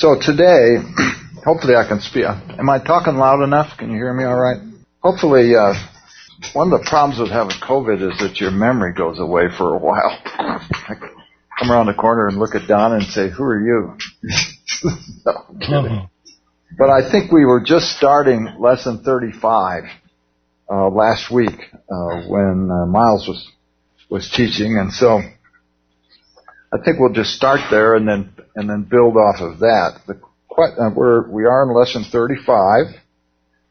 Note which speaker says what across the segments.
Speaker 1: So today, hopefully I can speak. Am I talking loud enough? Can you hear me all right? Hopefully, uh, one of the problems with having COVID is that your memory goes away for a while. I come around the corner and look at Donna and say, who are you? no, but I think we were just starting lesson 35 uh, last week uh, when uh, Miles was was teaching, and so I think we'll just start there and then and then build off of that. The, uh, we're we are in lesson 35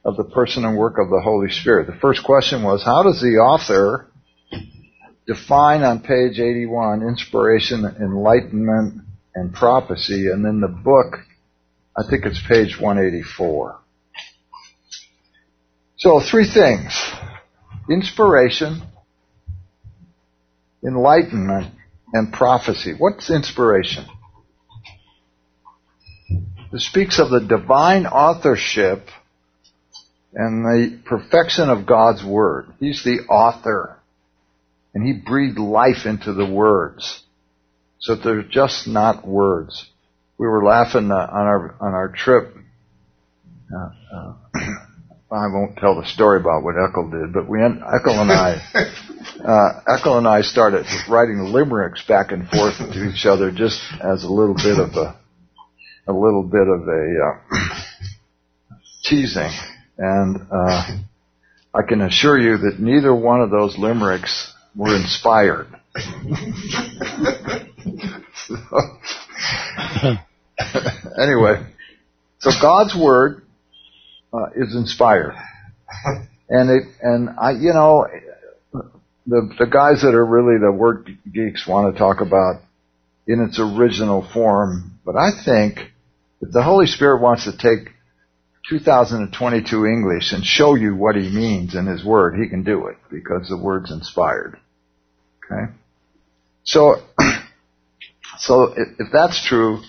Speaker 1: of the person and work of the Holy Spirit. The first question was, how does the author define on page 81 inspiration, enlightenment, and prophecy, and then the book, I think it's page 184. So three things. Inspiration, enlightenment, and prophecy. What's inspiration? It speaks of the divine authorship and the perfection of God's Word. He's the author. And He breathed life into the words. So they're just not words. We were laughing uh, on our, on our trip. Uh, uh, I won't tell the story about what Eckel did, but we, Eckel and I, uh, Eckel and I started writing limericks back and forth to each other just as a little bit of a, a little bit of a, uh, teasing. And, uh, I can assure you that neither one of those limericks were inspired. anyway, so God's word uh, is inspired, and it and I you know the the guys that are really the word geeks want to talk about in its original form, but I think if the Holy Spirit wants to take 2022 English and show you what he means in his word, he can do it because the word's inspired. Okay? So, so if that's true,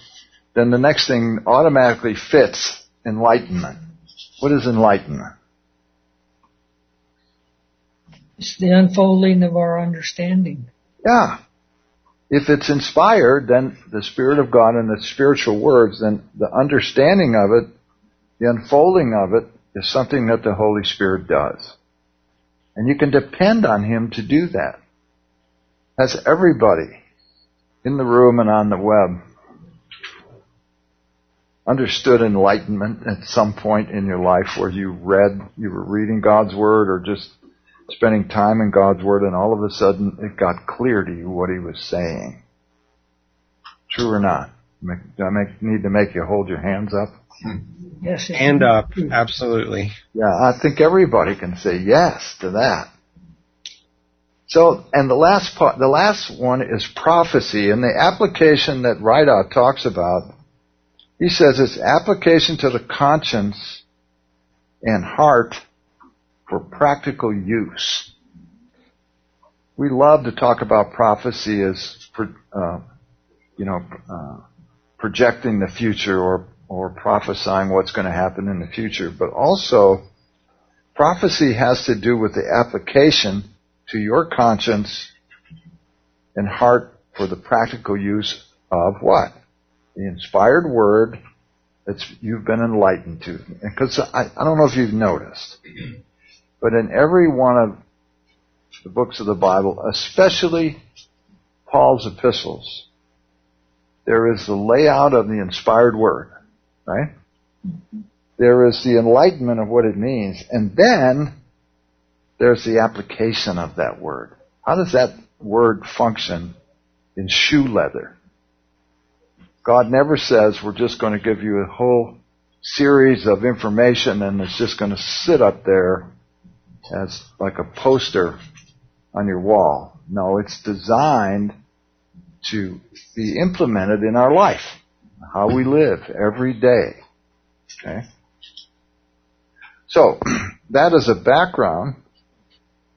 Speaker 1: then the next thing automatically fits enlightenment. What is enlightenment?
Speaker 2: It's the unfolding of our understanding.
Speaker 1: Yeah. If it's inspired, then the Spirit of God and the spiritual words, then the understanding of it, the unfolding of it, is something that the Holy Spirit does. And you can depend on Him to do that. Has everybody in the room and on the web understood enlightenment at some point in your life where you read, you were reading God's Word or just spending time in God's Word and all of a sudden it got clear to you what He was saying? True or not? Do I make, need to make you hold your hands up?
Speaker 3: Yes. Hand up. Absolutely.
Speaker 1: Yeah, I think everybody can say yes to that. So, and the last part, the last one is prophecy, and the application that Ridout talks about, he says it's application to the conscience and heart for practical use. We love to talk about prophecy as, uh, you know, uh, projecting the future or or prophesying what's going to happen in the future, but also prophecy has to do with the application to your conscience and heart for the practical use of what? The inspired word that you've been enlightened to. Because I, I don't know if you've noticed, but in every one of the books of the Bible, especially Paul's epistles, there is the layout of the inspired word, right? There is the enlightenment of what it means, and then there's the application of that word. How does that word function in shoe leather? God never says we're just going to give you a whole series of information and it's just going to sit up there as like a poster on your wall. No, it's designed to be implemented in our life, how we live every day. Okay? So, that is a background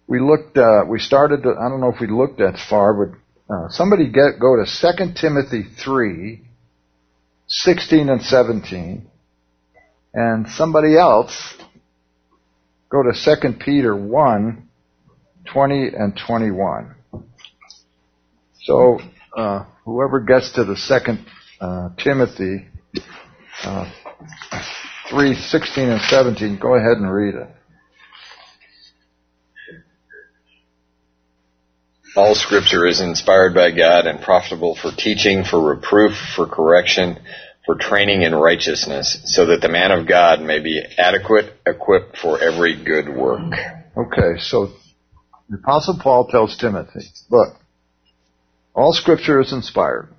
Speaker 1: we looked, uh, we started, to, I don't know if we looked that far, but uh, somebody get, go to 2 Timothy 3, 16 and 17, and somebody else go to 2 Peter 1, 20 and 21. So, uh, whoever gets to the second uh, Timothy, uh, 3, 16 and 17. Go ahead and read it.
Speaker 4: All scripture is inspired by God and profitable for teaching, for reproof, for correction, for training in righteousness, so that the man of God may be adequate, equipped for every good work.
Speaker 1: Okay, so the Apostle Paul tells Timothy, look, all scripture is inspired.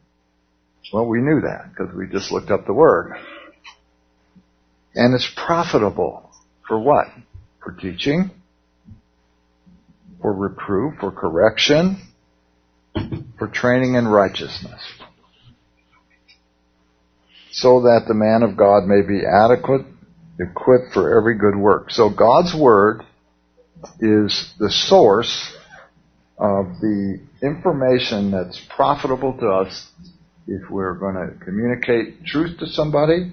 Speaker 1: Well, we knew that because we just looked up the word. And it's profitable for what? For teaching, for reproof, for correction, for training in righteousness. So that the man of God may be adequate, equipped for every good work. So God's Word is the source of the information that's profitable to us if we're going to communicate truth to somebody,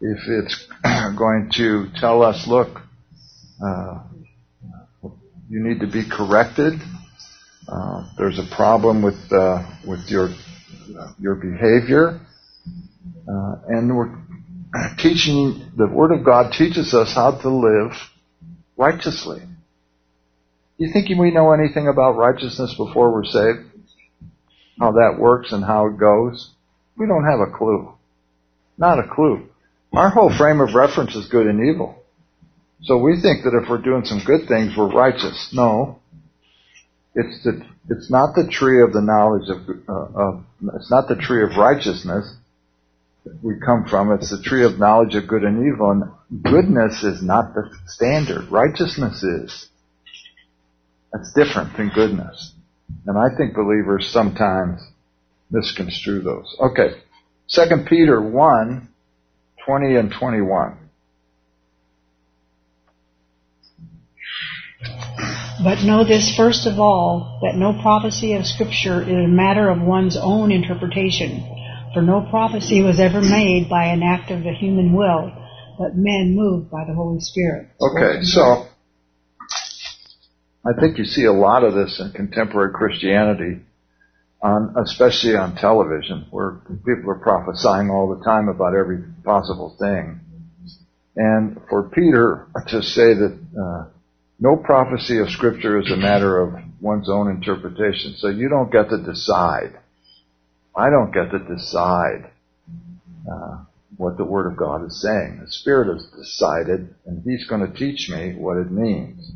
Speaker 1: if it's going to tell us, look, uh, you need to be corrected. Uh, there's a problem with uh, with your your behavior, uh, and we're teaching the Word of God teaches us how to live righteously. You think we know anything about righteousness before we're saved? How that works and how it goes? We don't have a clue. Not a clue. Our whole frame of reference is good and evil. So we think that if we're doing some good things, we're righteous. No. It's the, it's not the tree of the knowledge of, uh, of, it's not the tree of righteousness we come from. It's the tree of knowledge of good and evil. And goodness is not the standard. Righteousness is. That's different than goodness. And I think believers sometimes misconstrue those. Okay. Second Peter 1, 20 and 21.
Speaker 5: But know this first of all, that no prophecy of Scripture is a matter of one's own interpretation. For no prophecy was ever made by an act of the human will, but men moved by the Holy Spirit.
Speaker 1: Okay, so I think you see a lot of this in contemporary Christianity, on, especially on television, where people are prophesying all the time about every possible thing. And for Peter to say that uh, no prophecy of Scripture is a matter of one's own interpretation. So you don't get to decide. I don't get to decide uh, what the Word of God is saying. The Spirit has decided, and He's going to teach me what it means.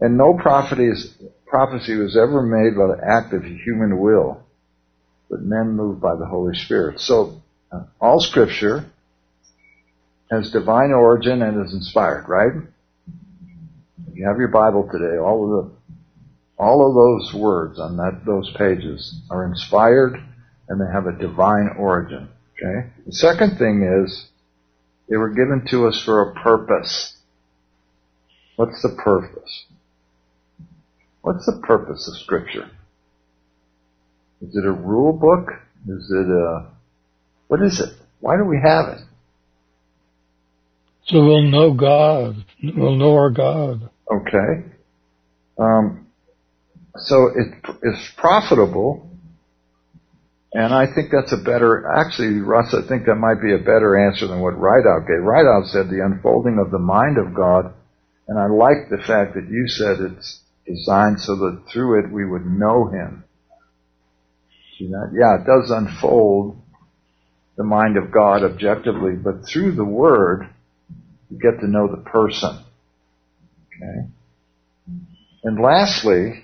Speaker 1: And no prophecy, prophecy was ever made by the act of human will, but men moved by the Holy Spirit. So uh, all Scripture has divine origin and is inspired, right? You have your Bible today, all of the all of those words on that those pages are inspired and they have a divine origin. Okay? The second thing is they were given to us for a purpose. What's the purpose? What's the purpose of Scripture? Is it a rule book? Is it a what is it? Why do we have it?
Speaker 6: So we'll know God. We'll know our God.
Speaker 1: Okay. Um, so it is profitable, and I think that's a better, actually, Russ, I think that might be a better answer than what Ridout gave. Ridout said the unfolding of the mind of God, and I like the fact that you said it's designed so that through it we would know Him. See that? Yeah, it does unfold the mind of God objectively, but through the Word, you get to know the person. Okay? And lastly,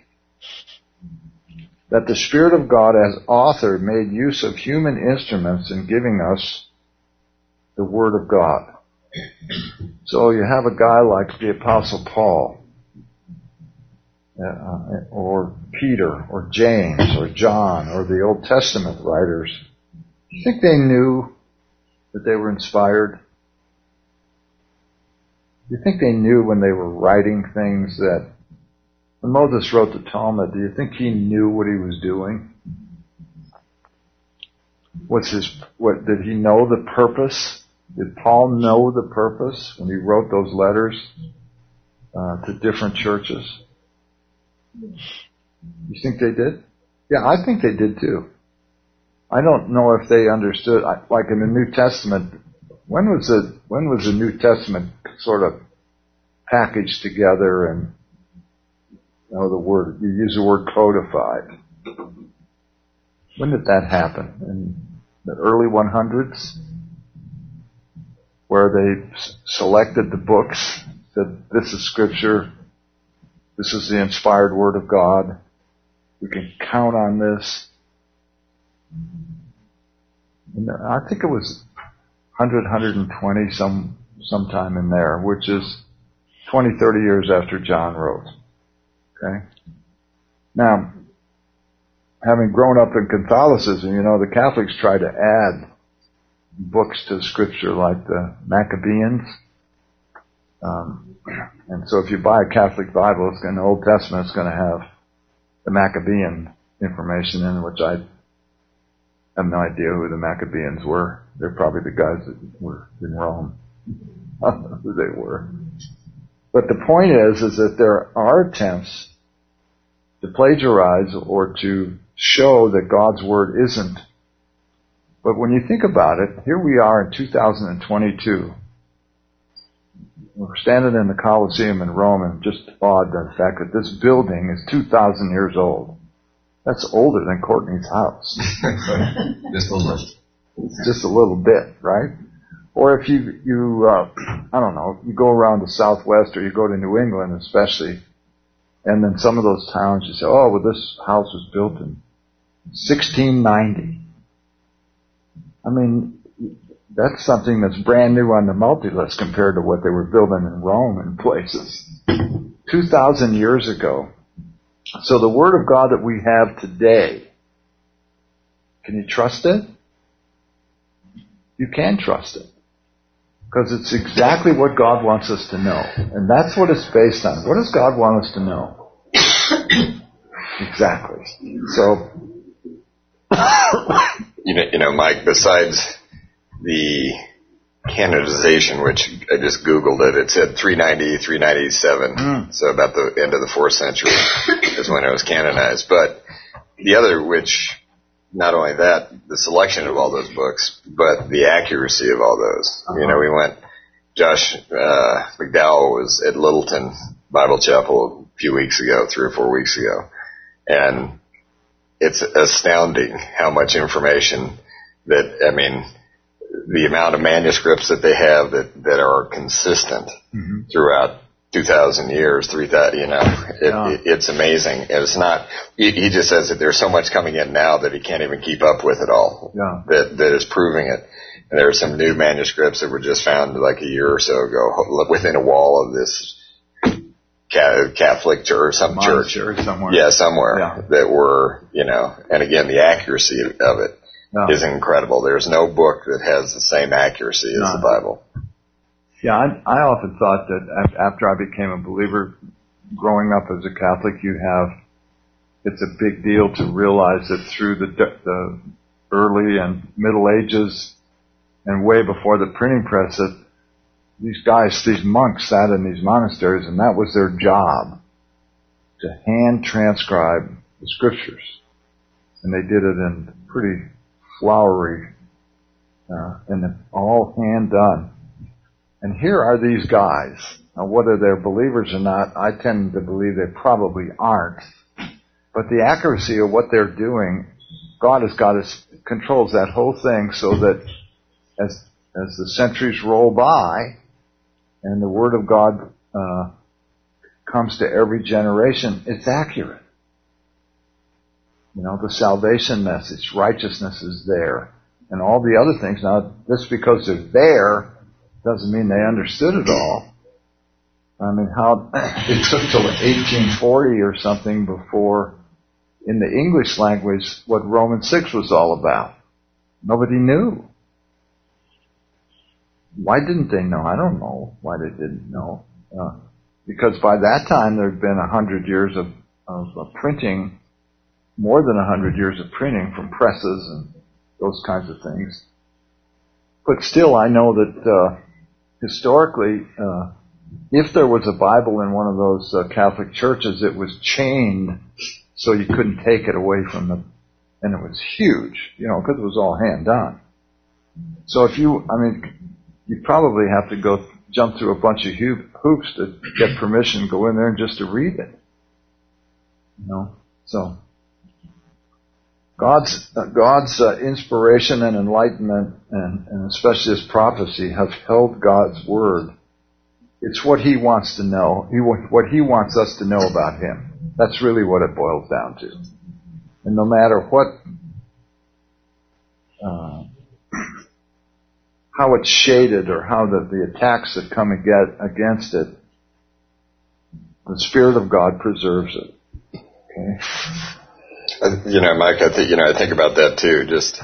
Speaker 1: that the Spirit of God as author made use of human instruments in giving us the Word of God. So you have a guy like the Apostle Paul, uh, or Peter, or James, or John, or the Old Testament writers. You think they knew that they were inspired? Do you think they knew when they were writing things that when Moses wrote the Talmud, do you think he knew what he was doing? What's his, what, did he know the purpose? Did Paul know the purpose when he wrote those letters uh, to different churches? You think they did? Yeah, I think they did too. I don't know if they understood, like in the New Testament, when was the, when was the New Testament sort of packaged together and, know, the word, you use the word codified. When did that happen? In the early 100s? Where they selected the books, said, this is scripture, this is the inspired word of God, we can count on this. And I think it was 100, 120, some, sometime in there, which is 20, 30 years after John wrote. Okay? Now, having grown up in Catholicism, you know, the Catholics try to add books to scripture like the Maccabeans. Um, and so if you buy a Catholic Bible, it's in the Old Testament, it's going to have the Maccabean information in which I have no idea who the Maccabeans were. They're probably the guys that were in Rome. Who they were. But the point is, is that there are attempts to plagiarize or to show that God's Word isn't. But when you think about it, here we are in 2022. We're standing in the Colosseum in Rome and just awed by the fact that this building is 2,000 years old. That's older than Courtney's house.
Speaker 7: just a little.
Speaker 1: Just a little bit, right? Or if you, you, uh, I don't know, you go around the Southwest or you go to New England especially, and then some of those towns you say, oh, well this house was built in 1690. I mean, that's something that's brand new on the multi-list compared to what they were building in Rome and places. 2,000 years ago. So the Word of God that we have today, can you trust it? You can trust it. Because it's exactly what God wants us to know. And that's what it's based on. What does God want us to know? exactly. So.
Speaker 4: you know, you know, Mike, besides the canonization, which I just Googled it, it said 390, 397. Mm. So about the end of the fourth century is when it was canonized. But the other, which not only that, the selection of all those books, but the accuracy of all those. Uh-huh. You know, we went, Josh uh, McDowell was at Littleton Bible Chapel a few weeks ago, three or four weeks ago, and it's astounding how much information that, I mean, the amount of manuscripts that they have that, that are consistent mm-hmm. throughout 2,000 years, 3,000, you know, it, yeah. it, it's amazing. It's not, he, he, just says that there's so much coming in now that he can't even keep up with it all.
Speaker 1: Yeah.
Speaker 4: That, that is proving it. And there are some new manuscripts that were just found like a year or so ago within a wall of this Catholic church, or some church.
Speaker 1: somewhere.
Speaker 4: Yeah, somewhere yeah. that were, you know, and again, the accuracy of it is incredible. There's no book that has the same accuracy as the Bible.
Speaker 1: Yeah, I, I often thought that after I became a believer, growing up as a Catholic, you have, it's a big deal to realize that through the, the early and middle ages and way before the printing press that these guys, these monks sat in these monasteries and that was their job to hand transcribe the scriptures. And they did it in pretty flowery, uh, and all hand done. And here are these guys. Now, whether they're believers or not, I tend to believe they probably aren't. But the accuracy of what they're doing, God has got us, controls that whole thing so that as, as the centuries roll by and the Word of God, uh, comes to every generation, it's accurate. You know, the salvation message, righteousness is there. And all the other things. Now, just because they're there doesn't mean they understood it all. I mean, how it took till 1840 or something before, in the English language, what Romans 6 was all about. Nobody knew. Why didn't they know? I don't know why they didn't know. Uh, because by that time there had been a hundred years of, of, of printing, more than a hundred years of printing from presses and those kinds of things. But still, I know that uh, historically, uh, if there was a Bible in one of those uh, Catholic churches, it was chained so you couldn't take it away from the and it was huge, you know, because it was all hand done. So if you, I mean, you probably have to go jump through a bunch of hoops to get permission, to go in there and just to read it. You know, so God's uh, God's uh, inspiration and enlightenment, and, and especially His prophecy, have held God's word. It's what He wants to know. He, what He wants us to know about Him. That's really what it boils down to. And no matter what, uh, how it's shaded or how the, the attacks that come against it, the Spirit of God preserves it. Okay.
Speaker 4: You know, Mike, I think you know, I think about that too. Just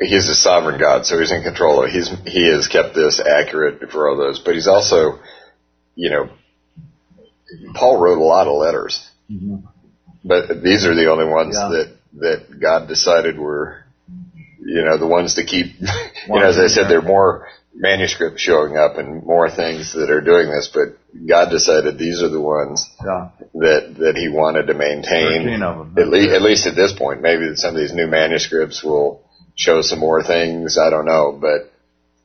Speaker 4: he's a sovereign God, so he's in control. Of, he's he has kept this accurate for all those, but he's also, you know, Paul wrote a lot of letters, mm-hmm. but these are the only ones yeah. that that God decided were, you know, the ones to keep. you know, as I said, they're more manuscripts showing up and more things that are doing this, but God decided these are the ones yeah. that that He wanted to maintain. At least, at least at this point, maybe some of these new manuscripts will show some more things. I don't know, but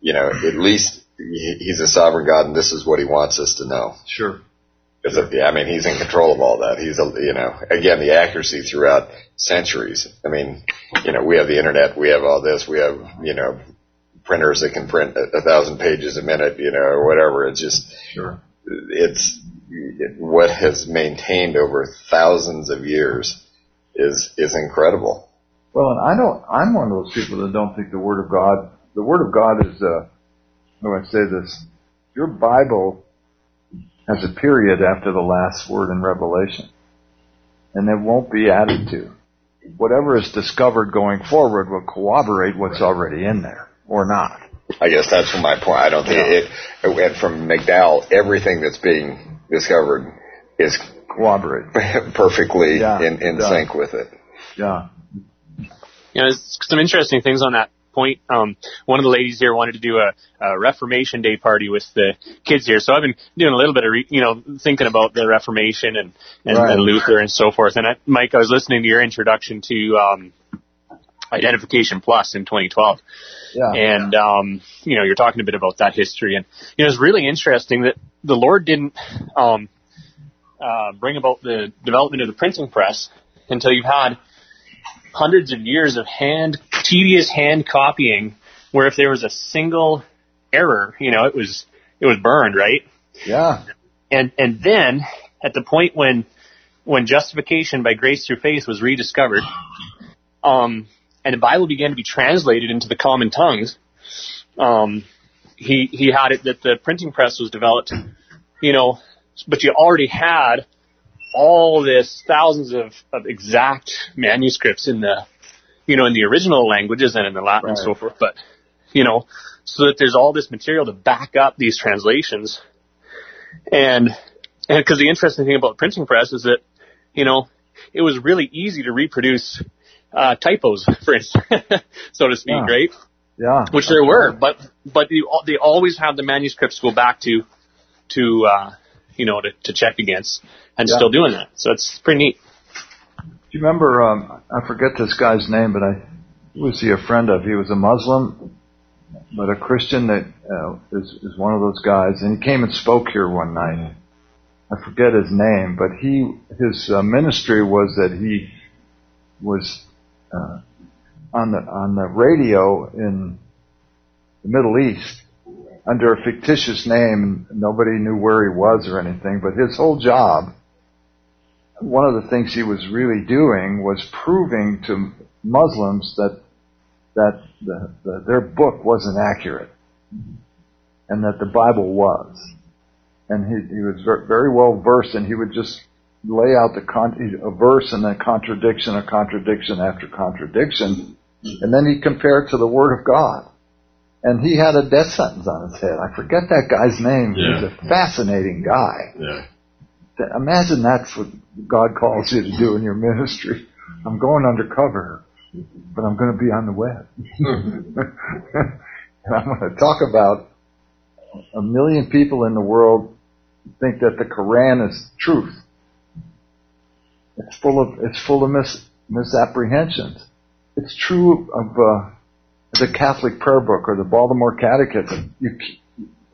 Speaker 4: you know, at least He's a sovereign God, and this is what He wants us to know.
Speaker 1: Sure.
Speaker 4: Because yeah, I mean, He's in control of all that. He's a, you know, again, the accuracy throughout centuries. I mean, you know, we have the internet, we have all this, we have you know printers that can print a, a thousand pages a minute, you know, or whatever. It's just,
Speaker 1: sure.
Speaker 4: it's it, what has maintained over thousands of years is is incredible.
Speaker 1: Well, and I don't. I'm one of those people that don't think the Word of God. The Word of God is. Uh, how do I say this? Your Bible has a period after the last word in Revelation, and it won't be added to. Whatever is discovered going forward will corroborate what's already in there or not.
Speaker 4: I guess that's my point. I don't think yeah. it, it went from McDowell. Everything that's being discovered is
Speaker 1: corroborated
Speaker 4: perfectly yeah, in, in yeah. sync with it.
Speaker 1: Yeah.
Speaker 8: You know, some interesting things on that point. Um, one of the ladies here wanted to do a, a, Reformation Day party with the kids here, so I've been doing a little bit of, re, you know, thinking about the Reformation and and, right. and Luther and so forth. And I, Mike, I was listening to your introduction to um, Identification Plus in 2012.
Speaker 1: Yeah.
Speaker 8: And, um, you know, you're talking a bit about that history and, you know, it's really interesting that the Lord didn't, um, uh, bring about the development of the printing press until you've had hundreds of years of hand, tedious hand copying where if there was a single error, you know, it was, it was burned, right?
Speaker 1: Yeah.
Speaker 8: And, and then at the point when, when justification by grace through faith was rediscovered, um, and the Bible began to be translated into the common tongues, um, he he had it that the printing press was developed, you know, but you already had all this thousands of, of exact manuscripts in the, you know, in the original languages and in the Latin right. and so forth. But, you know, so that there's all this material to back up these translations. And, and because the interesting thing about the printing press is that, you know, it was really easy to reproduce uh, typos, for instance, so to speak,
Speaker 1: yeah.
Speaker 8: right?
Speaker 1: Yeah.
Speaker 8: Which there were, but but you, they always have the manuscripts go back to to uh, you know to, to check against, and yeah. still doing that. So it's pretty neat.
Speaker 1: Do you remember? Um, I forget this guy's name, but I who was he a friend of? He was a Muslim, but a Christian that uh, is, is one of those guys, and he came and spoke here one night. I forget his name, but he his uh, ministry was that he was uh, on the on the radio in the Middle East under a fictitious name. Nobody knew where he was or anything, but his whole job, one of the things he was really doing was proving to Muslims that that the, the, their book wasn't accurate and that the Bible was. And he, he was very well versed and he would just lay out the con- a verse and then contradiction, contradiction after contradiction, and then he compared to the Word of God. And he had a death sentence on his head. I forget that guy's name. Yeah. He's a fascinating guy.
Speaker 4: Yeah.
Speaker 1: Imagine that's what God calls you to do in your ministry. I'm going undercover, but I'm going to be on the web. and I'm going to talk about a million people in the world think that the Quran is truth. It's full of it's full of mis misapprehensions. It's true of uh, the Catholic Prayer Book or the Baltimore Catechism. You,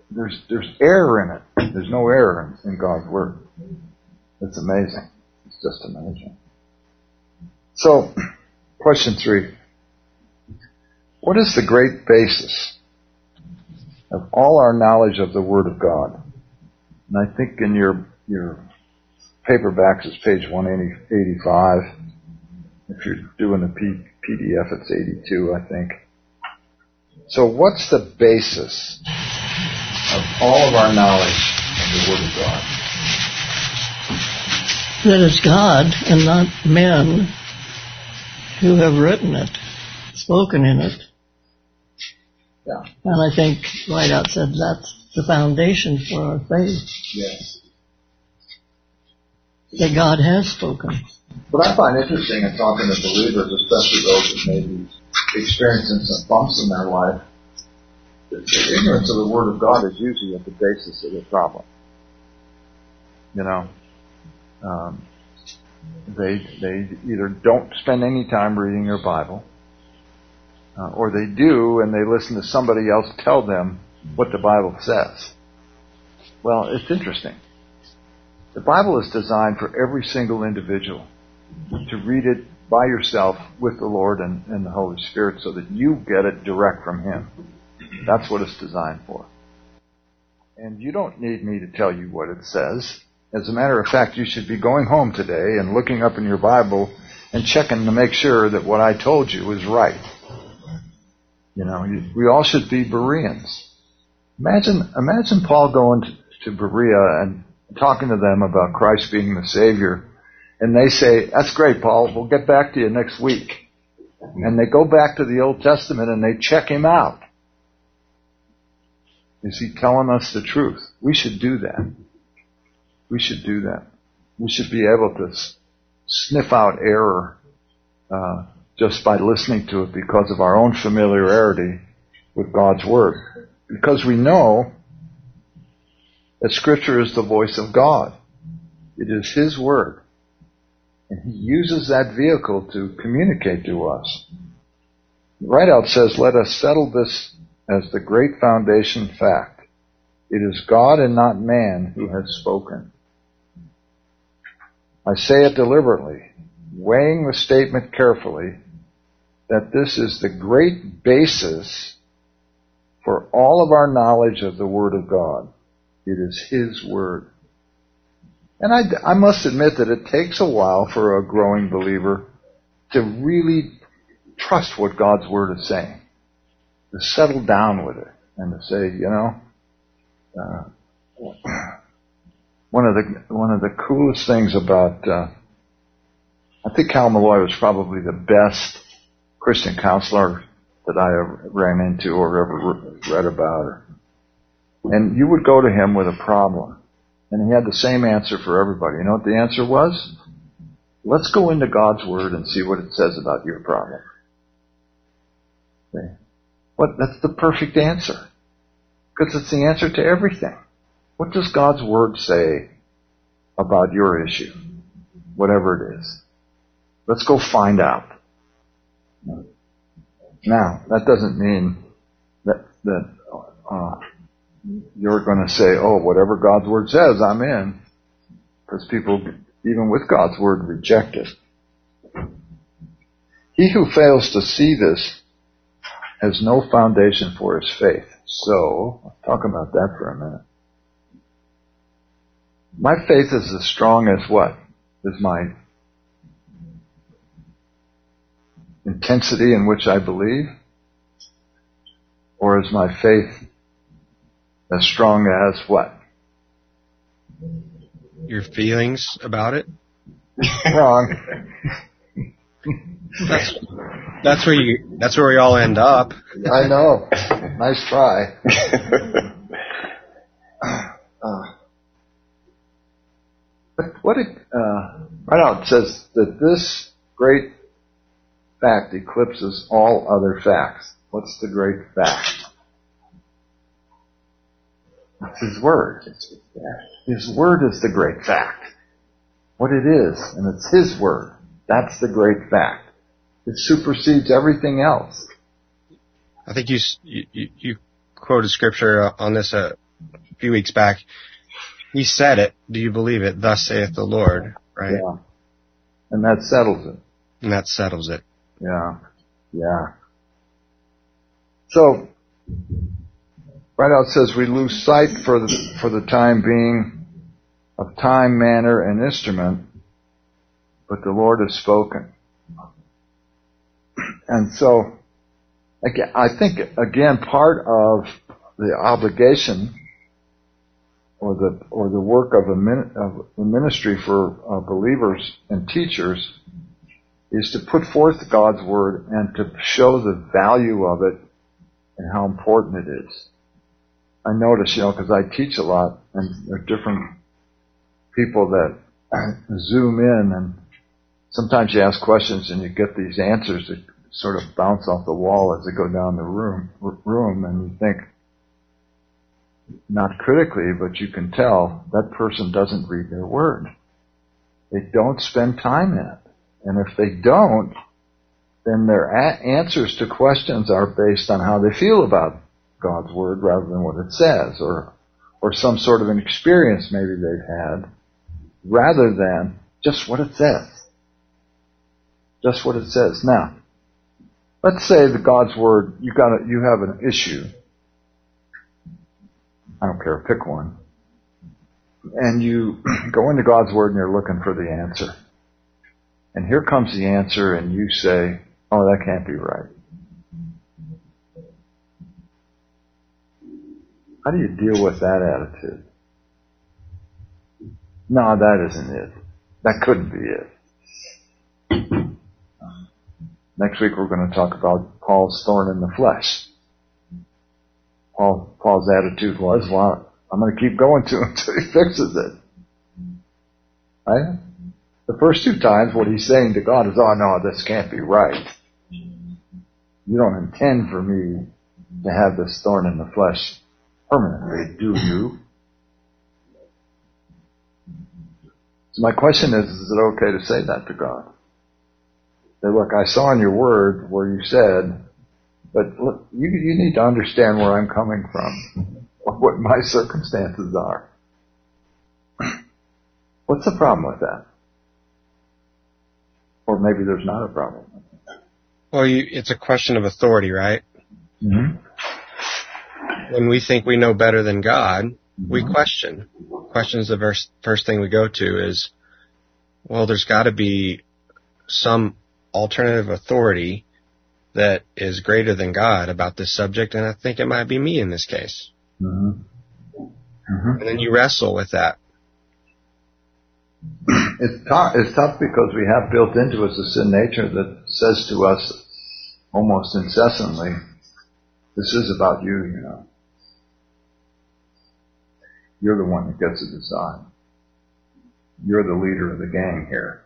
Speaker 1: there's there's error in it. There's no error in, in God's Word. It's amazing. It's just amazing. So, question three. What is the great basis of all our knowledge of the Word of God? And I think in your your paperbacks is page 185. If you're doing a P- PDF, it's 82, I think. So what's the basis of all of our knowledge of the Word of God?
Speaker 2: That it's God and not men who have written it, spoken in it.
Speaker 1: Yeah.
Speaker 2: And I think Ridout said that's the foundation for our faith.
Speaker 1: Yes.
Speaker 2: That God has spoken.
Speaker 1: What I find interesting in talking to believers, especially those that may be experiencing some bumps in their life, the ignorance of the Word of God is usually at the basis of the problem. You know, um, they they either don't spend any time reading their Bible, uh, or they do and they listen to somebody else tell them what the Bible says. Well, it's interesting. The Bible is designed for every single individual to read it by yourself with the Lord and, and the Holy Spirit so that you get it direct from Him. That's what it's designed for. And you don't need me to tell you what it says. As a matter of fact, you should be going home today and looking up in your Bible and checking to make sure that what I told you is right. You know, we all should be Bereans. Imagine, imagine Paul going to, to Berea and talking to them about Christ being the Savior, and they say, "That's great, Paul. We'll get back to you next week." And they go back to the Old Testament and they check him out. Is he telling us the truth? We should do that. We should do that. We should be able to sniff out error uh, just by listening to it because of our own familiarity with God's Word. Because we know that Scripture is the voice of God. It is His Word. And He uses that vehicle to communicate to us. Ridout says, let us settle this as the great foundation fact. It is God and not man who has spoken. I say it deliberately, weighing the statement carefully, that this is the great basis for all of our knowledge of the Word of God. It is His Word. And I, I must admit that it takes a while for a growing believer to really trust what God's Word is saying to settle down with it and to say, you know, uh, one of the one of the coolest things about uh, I think Cal Malloy was probably the best Christian counselor that I ever ran into or ever read about. And you would go to him with a problem, and he had the same answer for everybody. You know what the answer was? Let's go into God's Word and see what it says about your problem. Okay. What, that's the perfect answer. Because it's the answer to everything. What does God's Word say about your issue? Whatever it is. Let's go find out. Now, that doesn't mean that, that, uh, you're going to say, oh, whatever God's Word says, I'm in. Because people, even with God's Word, reject it. He who fails to see this has no foundation for his faith. So, talk about that for a minute. My faith is as strong as what? Is my intensity in which I believe? Or is my faith as strong as what?
Speaker 3: Your feelings about it?
Speaker 1: Wrong.
Speaker 3: That's that's where you that's where we all end up.
Speaker 1: I know. Nice try. uh, but what it uh, right now it says that this great fact eclipses all other facts. What's the great fact? It's His Word. His Word is the great fact. What it is, and it's His Word. That's the great fact. It supersedes everything else.
Speaker 3: I think you you, you quoted scripture on this a few weeks back. He said it. Do you believe it? Thus saith the Lord. Right.
Speaker 1: Yeah. And that settles it.
Speaker 3: And that settles it.
Speaker 1: Yeah. Yeah. So, Ridout says we lose sight for the, for the time being of time, manner, and instrument, but the Lord has spoken. And so, again, I think, again, part of the obligation or the or the work of a, min, of a ministry for uh, believers and teachers is to put forth God's word and to show the value of it and how important it is. I notice, you know, because I teach a lot, and there are different people that zoom in, and sometimes you ask questions and you get these answers that sort of bounce off the wall as they go down the room, room, and you think, not critically, but you can tell that person doesn't read their word. They don't spend time in it. And if they don't, then their a- answers to questions are based on how they feel about God's word rather than what it says or or some sort of an experience maybe they've had rather than just what it says. Just what it says. Now, let's say that God's word you got a, you have an issue. I don't care, pick one. And you go into God's word and you're looking for the answer. And here comes the answer and you say, oh, that can't be right. How do you deal with that attitude? No, that isn't it. That couldn't be it. Next week we're going to talk about Paul's thorn in the flesh. Paul, Paul's attitude was, well, I'm going to keep going to him until he fixes it. Right? The first two times what he's saying to God is, oh no, this can't be right. You don't intend for me to have this thorn in the flesh permanently, do you? So my question is, is it okay to say that to God? Say, look, I saw in your word where you said, but look, you, you need to understand where I'm coming from, what my circumstances are. What's the problem with that? Or maybe there's not a problem.
Speaker 3: Well, you, it's a question of authority, right?
Speaker 1: Mm-hmm.
Speaker 3: When we think we know better than God, mm-hmm. we question. Questions the first, first thing we go to is, well, there's got to be some alternative authority that is greater than God about this subject, and I think it might be me in this case.
Speaker 1: Mm-hmm.
Speaker 3: Mm-hmm. And then you wrestle with that.
Speaker 1: It's tough, it's tough because we have built into us a sin nature that says to us almost incessantly, this is about you, you know. You're the one that gets to decide. You're the leader of the gang here.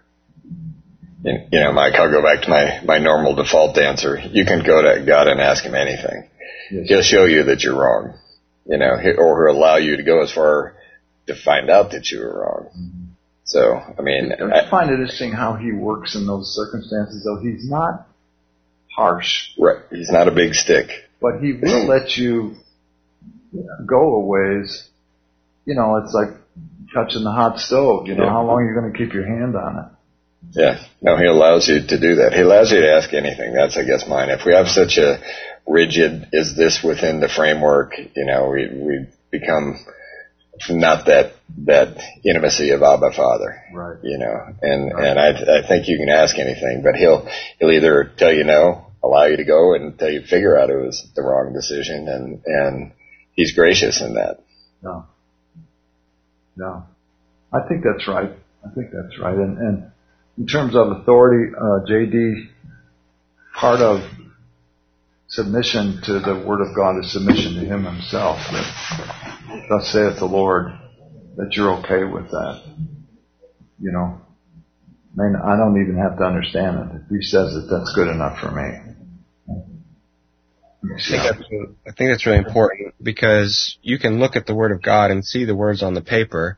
Speaker 4: You know, Mike, I'll go back to my, my normal default answer. You can go to God and ask him anything. Yes. He'll show you that you're wrong. You know, or he'll allow you to go as far to find out that you were wrong. Mm-hmm. So, I mean,
Speaker 1: I, find it interesting how he works in those circumstances. Though he's not harsh,
Speaker 4: right? He's not a big stick,
Speaker 1: but he will let you go a ways. You know, it's like touching the hot stove. You know, yeah. how long are you going to keep your hand on it?
Speaker 4: Yeah, no, he allows you to do that. He allows you to ask anything. That's, I guess, mine. If we have such a rigid, is this within the framework? You know, we we become not that that intimacy of Abba Father.
Speaker 1: Right.
Speaker 4: You know, and right. and I I think you can ask anything, but he'll he'll either tell you no, allow you to go, and tell you figure out it was the wrong decision, and and he's gracious in that.
Speaker 1: No. No. I think that's right. I think that's right. And and in terms of authority, uh, JD, part of submission to the Word of God is submission to Him Himself. That, thus saith the Lord, that you're okay with that. You know, I mean, I don't even have to understand it. If He says it, that's good enough for me.
Speaker 3: I think, that's, I think that's really important because you can look at the Word of God and see the words on the paper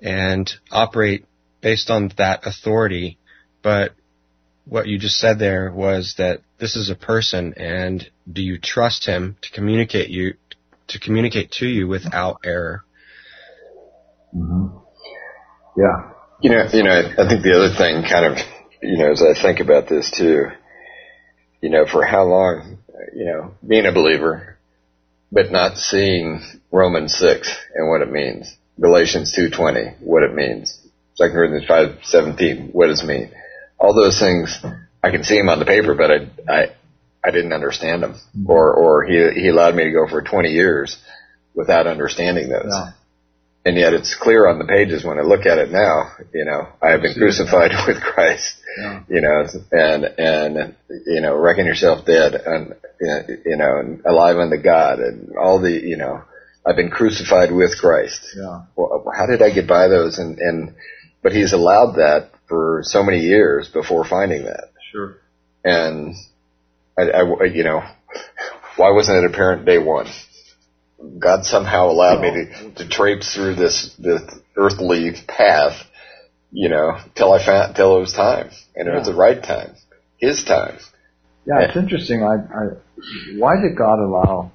Speaker 3: and operate based on that authority But what you just said there was that this is a person and do you trust him to communicate you to communicate to you without error?
Speaker 1: Mm-hmm. Yeah.
Speaker 4: You know, you know, I think the other thing kind of, you know, as I think about this too, you know, for how long, you know, being a believer, but not seeing Romans 6 and what it means. Galatians 2.20, what it means. 2 Corinthians 5.17, what does it mean? All those things, I can see them on the paper, but I, I, I didn't understand them. Mm-hmm. Or, or he, he allowed me to go for 20 years without understanding those.
Speaker 1: Yeah.
Speaker 4: And yet it's clear on the pages when I look at it now, you know, I have been crucified with Christ,
Speaker 1: Yeah.
Speaker 4: you know, and, and, you know, reckon yourself dead and, you know, and alive unto God and all the, you know, I've been crucified with Christ.
Speaker 1: Yeah.
Speaker 4: Well, how did I get by those? And, and, but he's allowed that for so many years before finding that.
Speaker 1: Sure.
Speaker 4: And I, I you know, why wasn't it apparent day one? God somehow allowed me to, to traipse through this, this earthly path, you know, till I found, till it was time. And it was the right time. His time.
Speaker 1: Yeah, it's interesting. I, I, why did God allow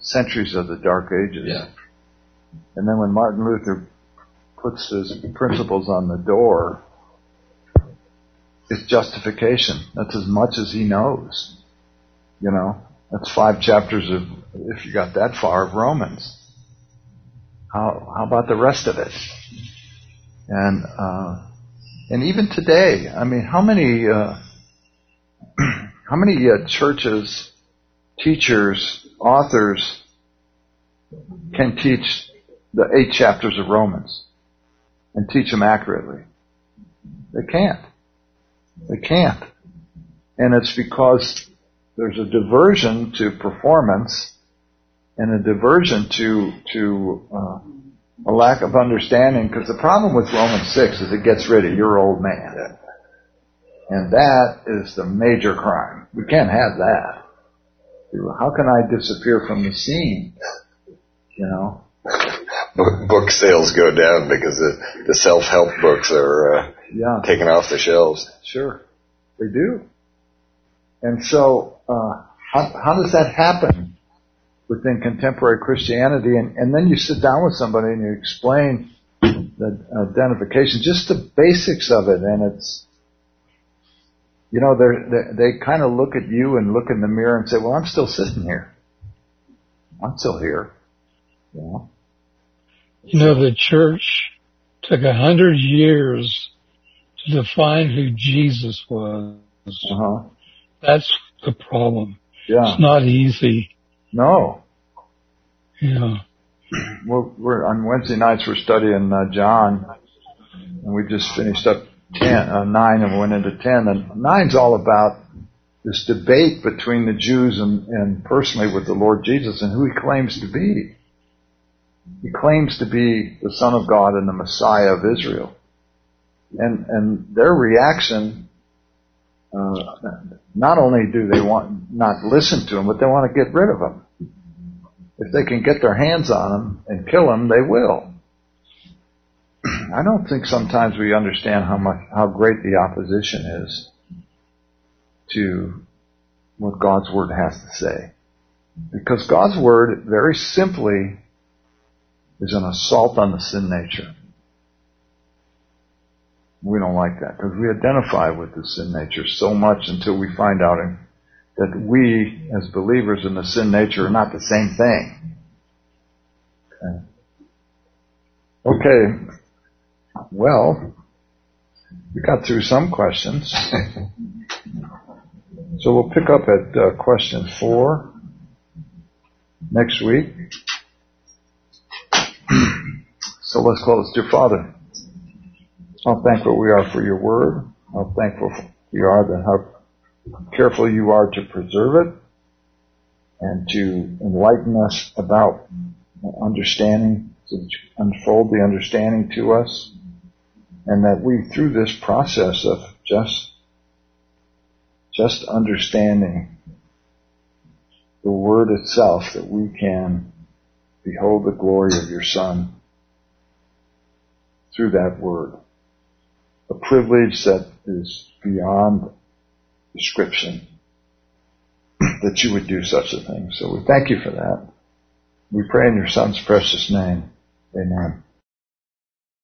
Speaker 1: centuries of the Dark Ages?
Speaker 7: Yeah.
Speaker 1: And then when Martin Luther puts his principles on the door, it's justification. That's as much as he knows. You know, that's five chapters of, if you got that far, of Romans. How, how about the rest of it? And, uh, and even today, I mean, how many, uh, how many uh, churches, teachers, authors can teach the eight chapters of Romans and teach them accurately? They can't. They can't. And it's because there's a diversion to performance and a diversion to to uh, a lack of understanding. Because the problem with Romans six is it gets rid of your old man, and that is the major crime. We can't have that. How can I disappear from the scene? You know.
Speaker 4: Book, sales go down because the, the self-help books are uh,
Speaker 1: Yeah.
Speaker 4: taken off the shelves.
Speaker 1: Sure, they do. And so, uh, how, how does that happen within contemporary Christianity? And, and then you sit down with somebody and you explain the identification, just the basics of it, and it's, you know, they're, they they kind of look at you and look in the mirror and say, "Well, I'm still sitting here. I'm still here." You know?
Speaker 6: You know, the church took a hundred years to define who Jesus was.
Speaker 1: Uh huh.
Speaker 6: That's the problem.
Speaker 1: Yeah.
Speaker 6: It's not easy.
Speaker 1: No.
Speaker 6: Know,
Speaker 1: we're, we're on Wednesday nights we're studying uh, John, and we just finished up ten, uh, nine, and went into ten. And nine's all about this debate between the Jews and, and personally with the Lord Jesus and who he claims to be. He claims to be the Son of God and the Messiah of Israel, and and their reaction. Uh, not only do they want not listen to him, but they want to get rid of him. If they can get their hands on him and kill him, they will. I don't think sometimes we understand how much, how great the opposition is to what God's Word has to say. Because God's Word, very simply, is an assault on the sin nature. We don't like that because we identify with the sin nature so much until we find out that we, as believers in the sin nature, are not the same thing. Okay. Okay. Well, we got through some questions. so we'll pick up at uh, question four next week. so let's close. Dear Father, how thankful we are for your word. How thankful we are that how careful you are to preserve it and to enlighten us about understanding, to unfold the understanding to us, and that we, through this process of just, just understanding the word itself, that we can behold the glory of your Son through that word. A privilege that is beyond description that you would do such a thing. So we thank you for that. We pray in your son's precious name. Amen.